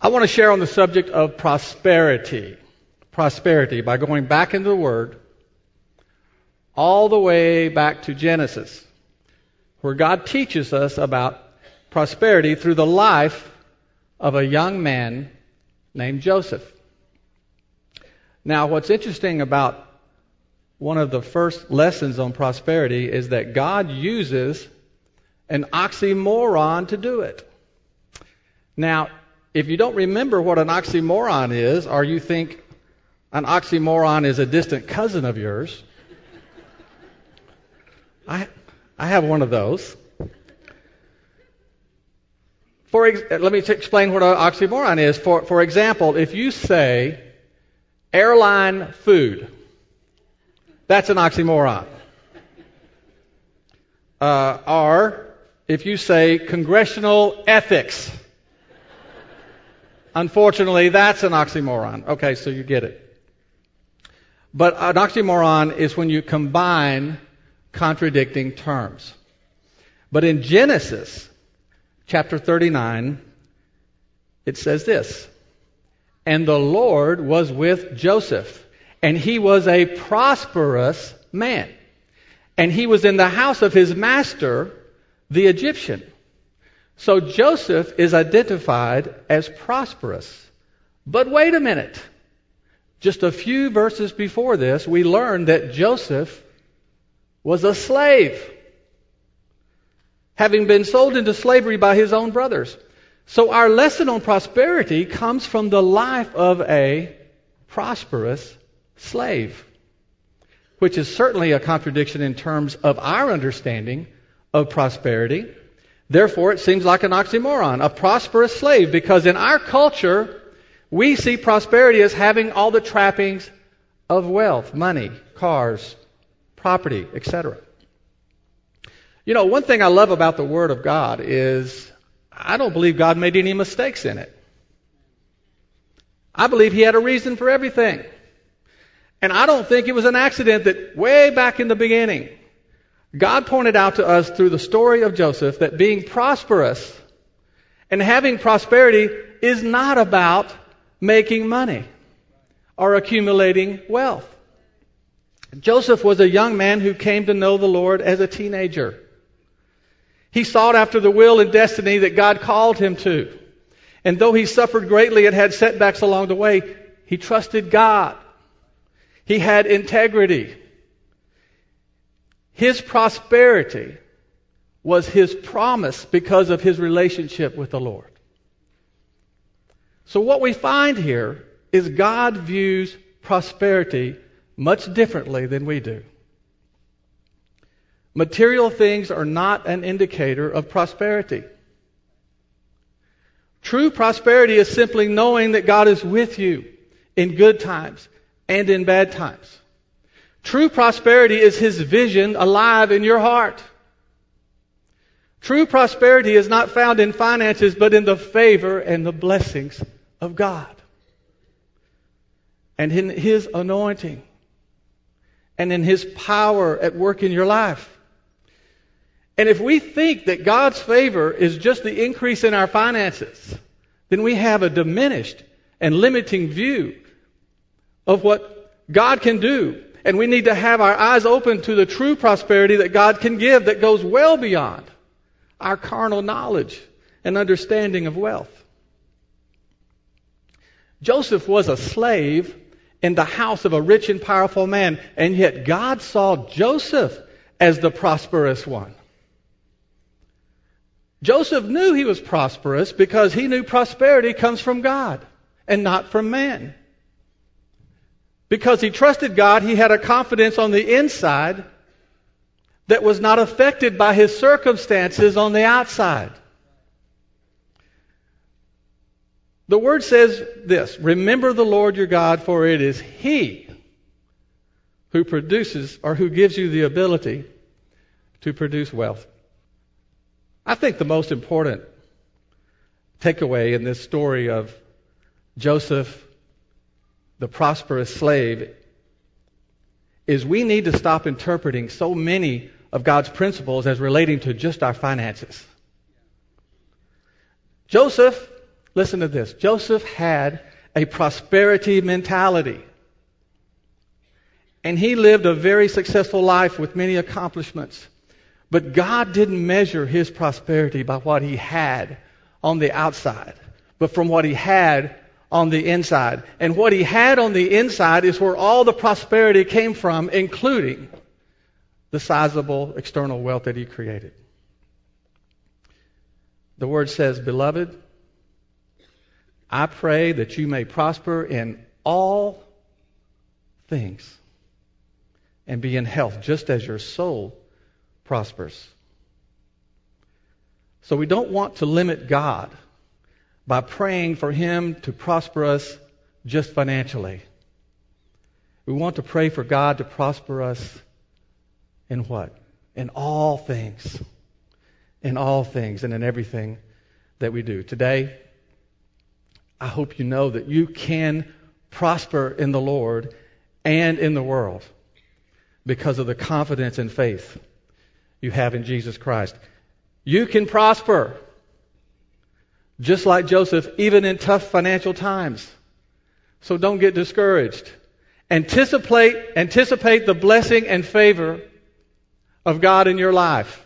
I want to share on the subject of prosperity. Prosperity by going back into the Word all the way back to Genesis, where God teaches us about prosperity through the life of a young man named Joseph. Now, what's interesting about one of the first lessons on prosperity is that God uses an oxymoron to do it. Now, if you don't remember what an oxymoron is, or you think an oxymoron is a distant cousin of yours, I, I have one of those. For ex- let me t- explain what an oxymoron is. For, for example, if you say airline food, that's an oxymoron. Uh, or if you say congressional ethics, unfortunately, that's an oxymoron. Okay, so you get it. But an oxymoron is when you combine contradicting terms. But in Genesis chapter 39, it says this And the Lord was with Joseph, and he was a prosperous man. And he was in the house of his master, the Egyptian. So Joseph is identified as prosperous. But wait a minute. Just a few verses before this, we learn that Joseph was a slave, having been sold into slavery by his own brothers. So our lesson on prosperity comes from the life of a prosperous slave, which is certainly a contradiction in terms of our understanding of prosperity. Therefore, it seems like an oxymoron, a prosperous slave, because in our culture, we see prosperity as having all the trappings of wealth, money, cars, property, etc. You know, one thing I love about the Word of God is I don't believe God made any mistakes in it. I believe He had a reason for everything. And I don't think it was an accident that way back in the beginning, God pointed out to us through the story of Joseph that being prosperous and having prosperity is not about making money or accumulating wealth. Joseph was a young man who came to know the Lord as a teenager. He sought after the will and destiny that God called him to. And though he suffered greatly and had setbacks along the way, he trusted God. He had integrity. His prosperity was his promise because of his relationship with the Lord. So what we find here is God views prosperity much differently than we do. Material things are not an indicator of prosperity. True prosperity is simply knowing that God is with you in good times and in bad times. True prosperity is His vision alive in your heart. True prosperity is not found in finances, but in the favor and the blessings of God. And in His anointing. And in His power at work in your life. And if we think that God's favor is just the increase in our finances, then we have a diminished and limiting view of what God can do and we need to have our eyes open to the true prosperity that God can give that goes well beyond our carnal knowledge and understanding of wealth. Joseph was a slave in the house of a rich and powerful man, and yet God saw Joseph as the prosperous one. Joseph knew he was prosperous because he knew prosperity comes from God and not from man. Because he trusted God, he had a confidence on the inside that was not affected by his circumstances on the outside. The word says this Remember the Lord your God, for it is He who produces or who gives you the ability to produce wealth. I think the most important takeaway in this story of Joseph, the prosperous slave, is we need to stop interpreting so many of God's principles as relating to just our finances. Joseph, listen to this. Joseph had a prosperity mentality. And he lived a very successful life with many accomplishments. But God didn't measure his prosperity by what he had on the outside, but from what he had on the inside. And what he had on the inside is where all the prosperity came from, including the sizable external wealth that he created. The word says, Beloved, I pray that you may prosper in all things and be in health, just as your soul prospers. So we don't want to limit God by praying for Him to prosper us just financially. We want to pray for God to prosper us in what? In all things. In all things and in everything that we do. Today, I hope you know that you can prosper in the Lord and in the world because of the confidence and faith you have in Jesus Christ. You can prosper just like Joseph, even in tough financial times. So don't get discouraged. Anticipate, anticipate the blessing and favor of God in your life.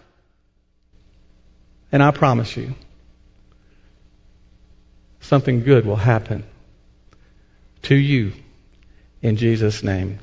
And I promise you, something good will happen to you in Jesus' name.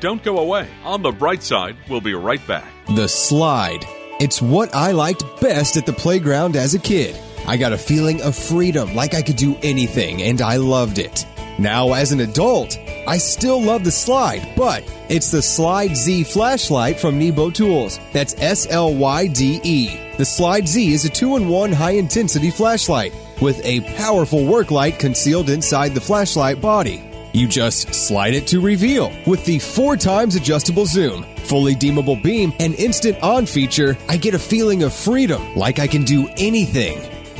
Don't go away. On the bright side, we'll be right back. The slide. It's what I liked best at the playground as a kid. I got a feeling of freedom, like I could do anything, and I loved it. Now, as an adult, I still love the slide, but it's the Slyde Z flashlight from Nebo Tools. That's S L Y D E. The Slyde Z is a two in one high intensity flashlight with a powerful work light concealed inside the flashlight body. You just slide it to reveal with the four times adjustable zoom, fully dimmable beam, and instant on feature. I get a feeling of freedom, like I can do anything.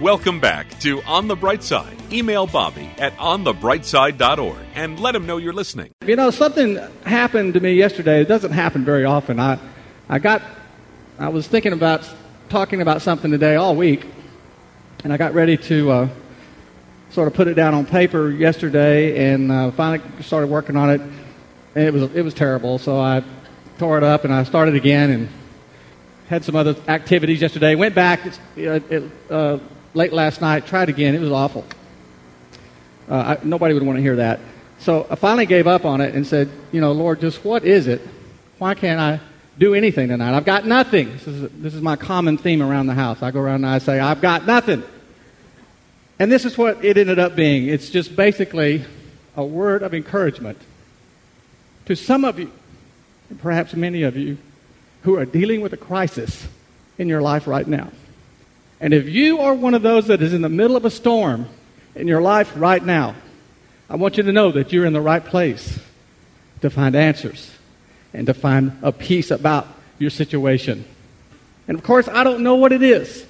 Welcome back to On the Bright Side. Email Bobby at onthebrightside.org and let him know you're listening. You know, something happened to me yesterday. It doesn't happen very often. I, I got, I was thinking about talking about something today all week, and I got ready to uh, sort of put it down on paper yesterday, and uh, finally started working on it, and it was it was terrible. So I tore it up, and I started again, and had some other activities yesterday. Went back uh, late last night, tried again. It was awful. Uh, I, nobody would want to hear that. So I finally gave up on it and said, you know, Lord, just what is it? Why can't I do anything tonight? I've got nothing. This is, this is my common theme around the house. I go around and I say, I've got nothing. And this is what it ended up being. It's just basically a word of encouragement to some of you and perhaps many of you, who are dealing with a crisis in your life right now. And if you are one of those that is in the middle of a storm in your life right now, I want you to know that you're in the right place to find answers and to find a peace about your situation. And of course, I don't know what it is,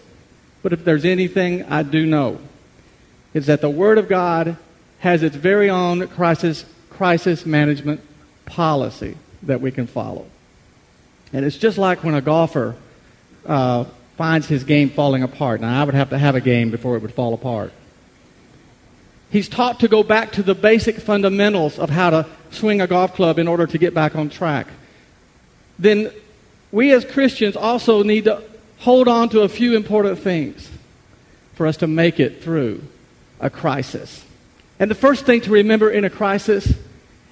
but if there's anything I do know, it's that the Word of God has its very own crisis, crisis management policy that we can follow. And it's just like when a golfer uh, finds his game falling apart. Now, I would have to have a game before it would fall apart. He's taught to go back to the basic fundamentals of how to swing a golf club in order to get back on track. Then we as Christians also need to hold on to a few important things for us to make it through a crisis. And the first thing to remember in a crisis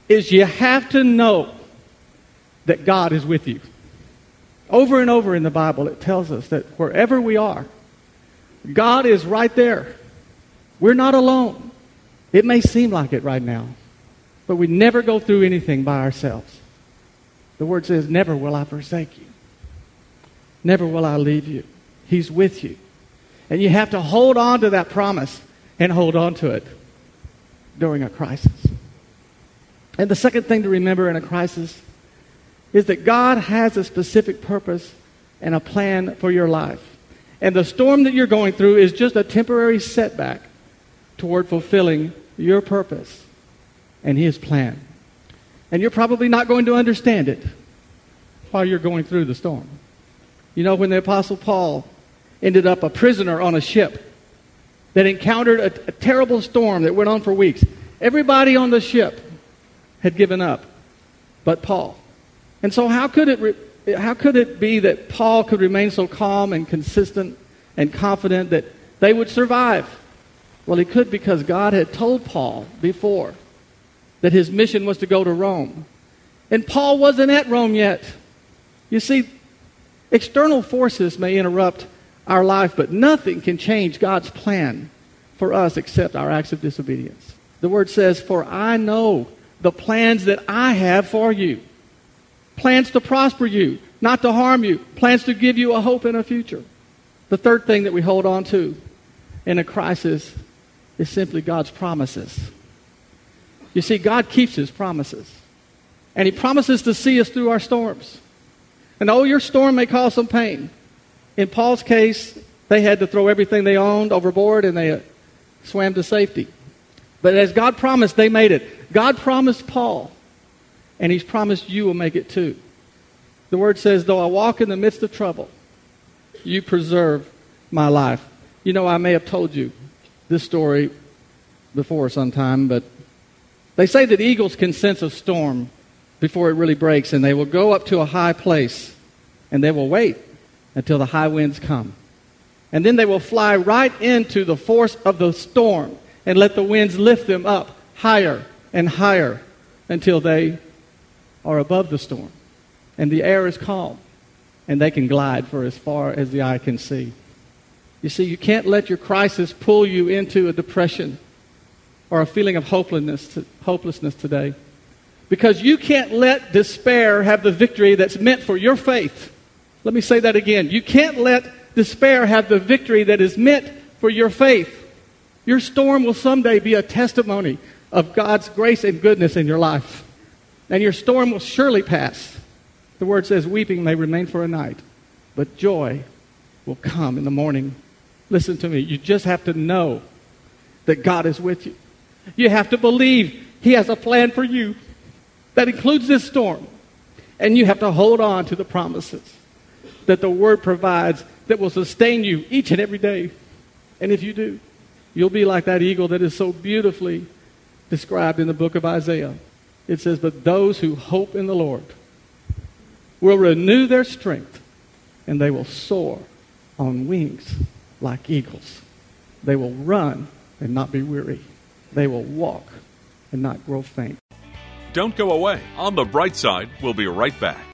is you have to know that God is with you. Over and over in the Bible, it tells us that wherever we are, God is right there. We're not alone. It may seem like it right now, but we never go through anything by ourselves. The word says, Never will I forsake you. Never will I leave you. He's with you. And you have to hold on to that promise and hold on to it during a crisis. And the second thing to remember in a crisis is that God has a specific purpose and a plan for your life. And the storm that you're going through is just a temporary setback toward fulfilling your purpose and His plan. And you're probably not going to understand it while you're going through the storm. You know, when the Apostle Paul ended up a prisoner on a ship that encountered a, a terrible storm that went on for weeks, everybody on the ship had given up but Paul. And so, how could it, re- how could it be that Paul could remain so calm and consistent and confident that they would survive? Well, he could because God had told Paul before that his mission was to go to Rome. And Paul wasn't at Rome yet. You see, external forces may interrupt our life, but nothing can change God's plan for us except our acts of disobedience. The word says, For I know the plans that I have for you plans to prosper you, not to harm you, plans to give you a hope and a future. The third thing that we hold on to in a crisis is simply God's promises. You see, God keeps his promises. And he promises to see us through our storms. And oh, your storm may cause some pain. In Paul's case, they had to throw everything they owned overboard and they swam to safety. But as God promised, they made it. God promised Paul, and he's promised you will make it too. The word says, Though I walk in the midst of trouble, you preserve my life. You know, I may have told you this story before sometime, but they say that eagles can sense a storm before it really breaks, and they will go up to a high place and they will wait until the high winds come. And then they will fly right into the force of the storm and let the winds lift them up higher and higher until they are above the storm. And the air is calm and they can glide for as far as the eye can see. You see, you can't let your crisis pull you into a depression or a feeling of hopelessness, hopelessness today. Because you can't let despair have the victory that's meant for your faith. Let me say that again. You can't let despair have the victory that is meant for your faith. Your storm will someday be a testimony of God's grace and goodness in your life. And your storm will surely pass. The word says, Weeping may remain for a night, but joy will come in the morning. Listen to me. You just have to know that God is with you. You have to believe He has a plan for you that includes this storm. And you have to hold on to the promises that the Word provides that will sustain you each and every day. And if you do, you'll be like that eagle that is so beautifully described in the book of Isaiah. It says, But those who hope in the Lord will renew their strength, and they will soar on wings like eagles. They will run and not be weary. They will walk and not grow faint. Don't go away. On the bright side, we'll be right back.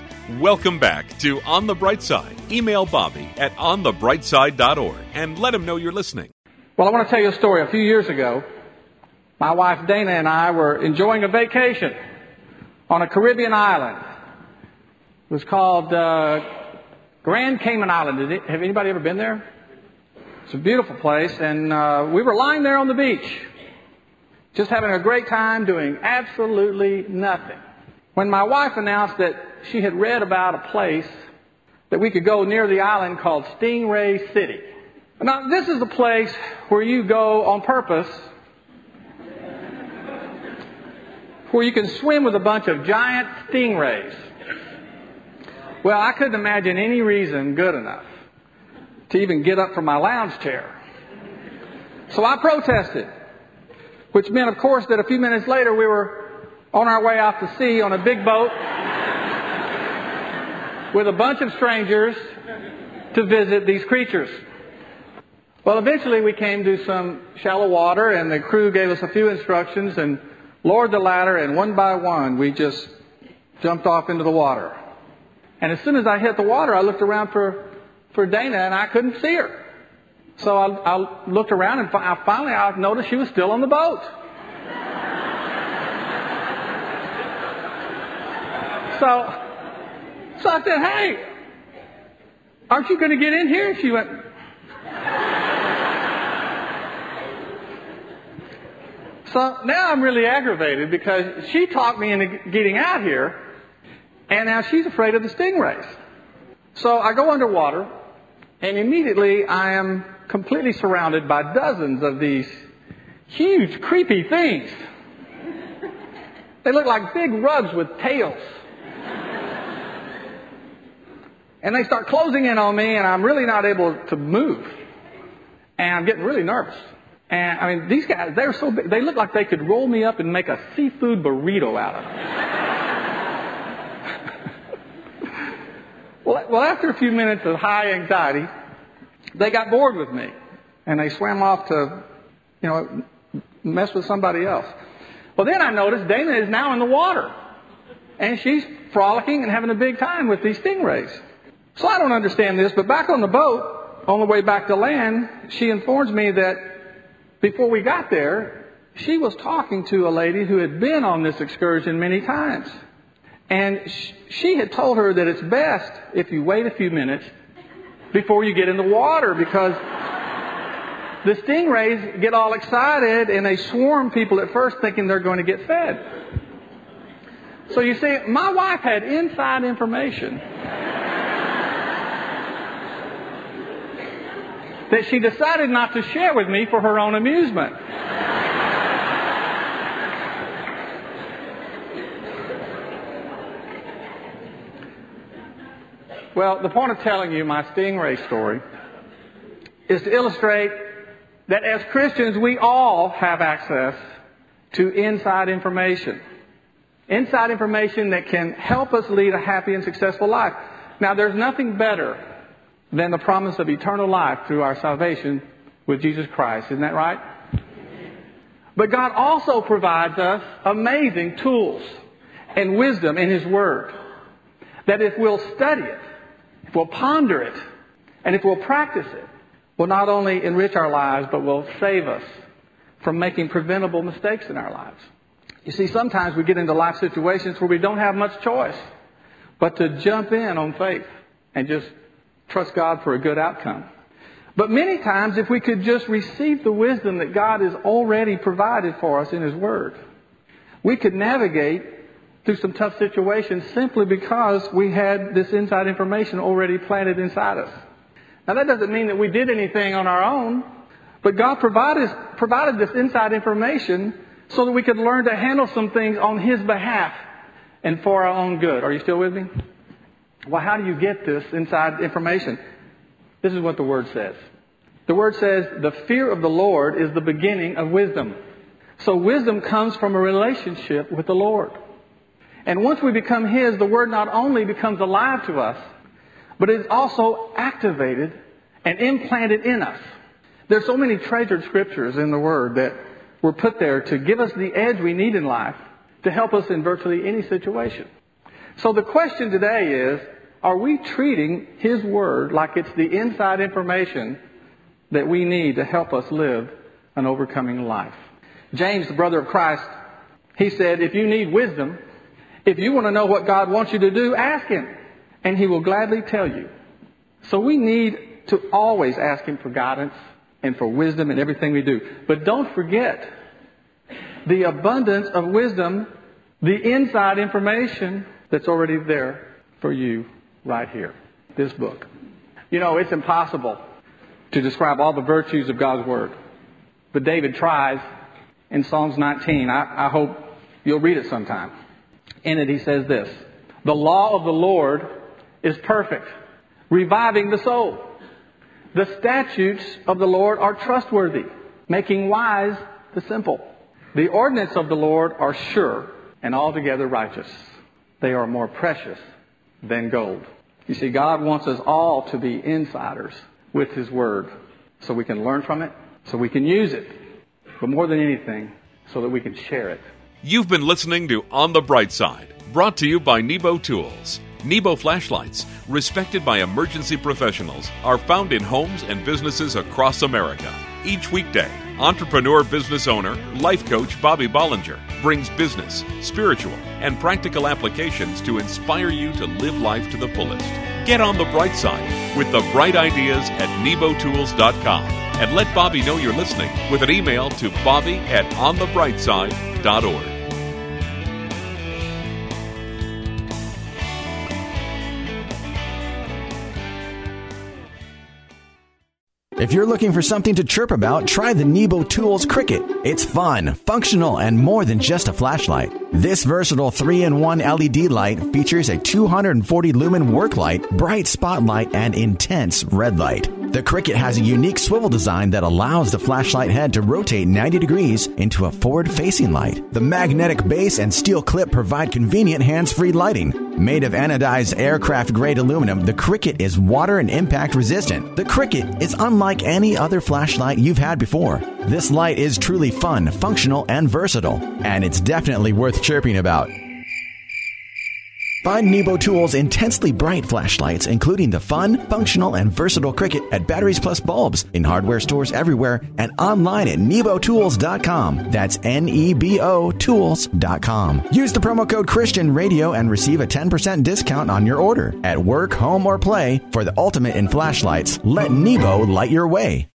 Welcome back to On the Bright Side. Email Bobby at onthebrightside.org and let him know you're listening. Well, I want to tell you a story. A few years ago, my wife Dana and I were enjoying a vacation on a Caribbean island. It was called uh, Grand Cayman Island. It, have anybody ever been there? It's a beautiful place, and uh, we were lying there on the beach, just having a great time doing absolutely nothing. When my wife announced that she had read about a place that we could go near the island called Stingray City. Now, this is a place where you go on purpose, where you can swim with a bunch of giant stingrays. Well, I couldn't imagine any reason good enough to even get up from my lounge chair. So I protested, which meant, of course, that a few minutes later we were on our way out to sea on a big boat with a bunch of strangers to visit these creatures. Well, eventually we came to some shallow water and the crew gave us a few instructions and lowered the ladder and one by one we just jumped off into the water. And as soon as I hit the water, I looked around for, for Dana and I couldn't see her. So I, I looked around and fi- finally I noticed she was still on the boat. So, so I said, hey, aren't you going to get in here? She went, So now I'm really aggravated because she talked me into getting out here, and now she's afraid of the stingrays. So I go underwater, and immediately I am completely surrounded by dozens of these huge, creepy things. They look like big rugs with tails. And they start closing in on me, and I'm really not able to move. And I'm getting really nervous. And I mean, these guys, they're so big, they look like they could roll me up and make a seafood burrito out of it. well, well, after a few minutes of high anxiety, they got bored with me. And they swam off to, you know, mess with somebody else. Well, then I noticed Dana is now in the water. And she's frolicking and having a big time with these stingrays. So I don't understand this, but back on the boat, on the way back to land, she informs me that before we got there, she was talking to a lady who had been on this excursion many times. And she had told her that it's best if you wait a few minutes before you get in the water because the stingrays get all excited and they swarm people at first thinking they're going to get fed. So you see, my wife had inside information that she decided not to share with me for her own amusement. Well, the point of telling you my stingray story is to illustrate that as Christians, we all have access to inside information. Inside information that can help us lead a happy and successful life. Now, there's nothing better than the promise of eternal life through our salvation with Jesus Christ. Isn't that right? But God also provides us amazing tools and wisdom in His Word. That if we'll study it, if we'll ponder it, and if we'll practice it, will not only enrich our lives, but will save us from making preventable mistakes in our lives. You see, sometimes we get into life situations where we don't have much choice but to jump in on faith and just trust God for a good outcome. But many times, if we could just receive the wisdom that God has already provided for us in His Word, we could navigate through some tough situations simply because we had this inside information already planted inside us. Now, that doesn't mean that we did anything on our own, but God provided, provided this inside information so that we could learn to handle some things on His behalf and for our own good. Are you still with me? Well, how do you get this inside information? This is what the Word says. The Word says, the fear of the Lord is the beginning of wisdom. So wisdom comes from a relationship with the Lord. And once we become His, the Word not only becomes alive to us, but it is also activated and implanted in us. There's so many treasured scriptures in the Word that were put there to give us the edge we need in life to help us in virtually any situation. So the question today is, are we treating His Word like it's the inside information that we need to help us live an overcoming life? James, the brother of Christ, he said, if you need wisdom, if you want to know what God wants you to do, ask Him, and He will gladly tell you. So we need to always ask Him for guidance and for wisdom in everything we do. But don't forget the abundance of wisdom, the inside information that's already there for you right here. This book. You know, it's impossible to describe all the virtues of God's Word. But David tries in Psalms 19. I, I hope you'll read it sometime. In it, he says this The law of the Lord is perfect, reviving the soul. The statutes of the Lord are trustworthy, making wise the simple. The ordinance of the Lord are sure and altogether righteous. They are more precious than gold. You see, God wants us all to be insiders with His Word so we can learn from it, so we can use it, but more than anything, so that we can share it. You've been listening to On the Bright Side, brought to you by Nebo Tools. Nebo flashlights, respected by emergency professionals, are found in homes and businesses across America. Each weekday, entrepreneur business owner, life coach Bobby Bollinger brings business, spiritual, and practical applications to inspire you to live life to the fullest. Get on the bright side with the bright ideas at nebotools.com and let Bobby know you're listening with an email to bobby at onthebrightside.org. If you're looking for something to chirp about, try the Nebo Tools Cricket. It's fun, functional, and more than just a flashlight. This versatile 3-in-1 LED light features a 240 lumen work light, bright spotlight, and intense red light. The Cricket has a unique swivel design that allows the flashlight head to rotate 90 degrees into a forward-facing light. The magnetic base and steel clip provide convenient hands-free lighting. Made of anodized aircraft-grade aluminum, the Cricket is water and impact resistant. The Cricket is unlike any other flashlight you've had before. This light is truly fun, functional, and versatile, and it's definitely worth chirping about. Find Nebo Tools' intensely bright flashlights, including the fun, functional, and versatile Cricket at Batteries Plus Bulbs in hardware stores everywhere and online at nebotools.com. That's N E B O Tools.com. Use the promo code Christian Radio and receive a 10% discount on your order. At work, home, or play, for the ultimate in flashlights, let Nebo light your way.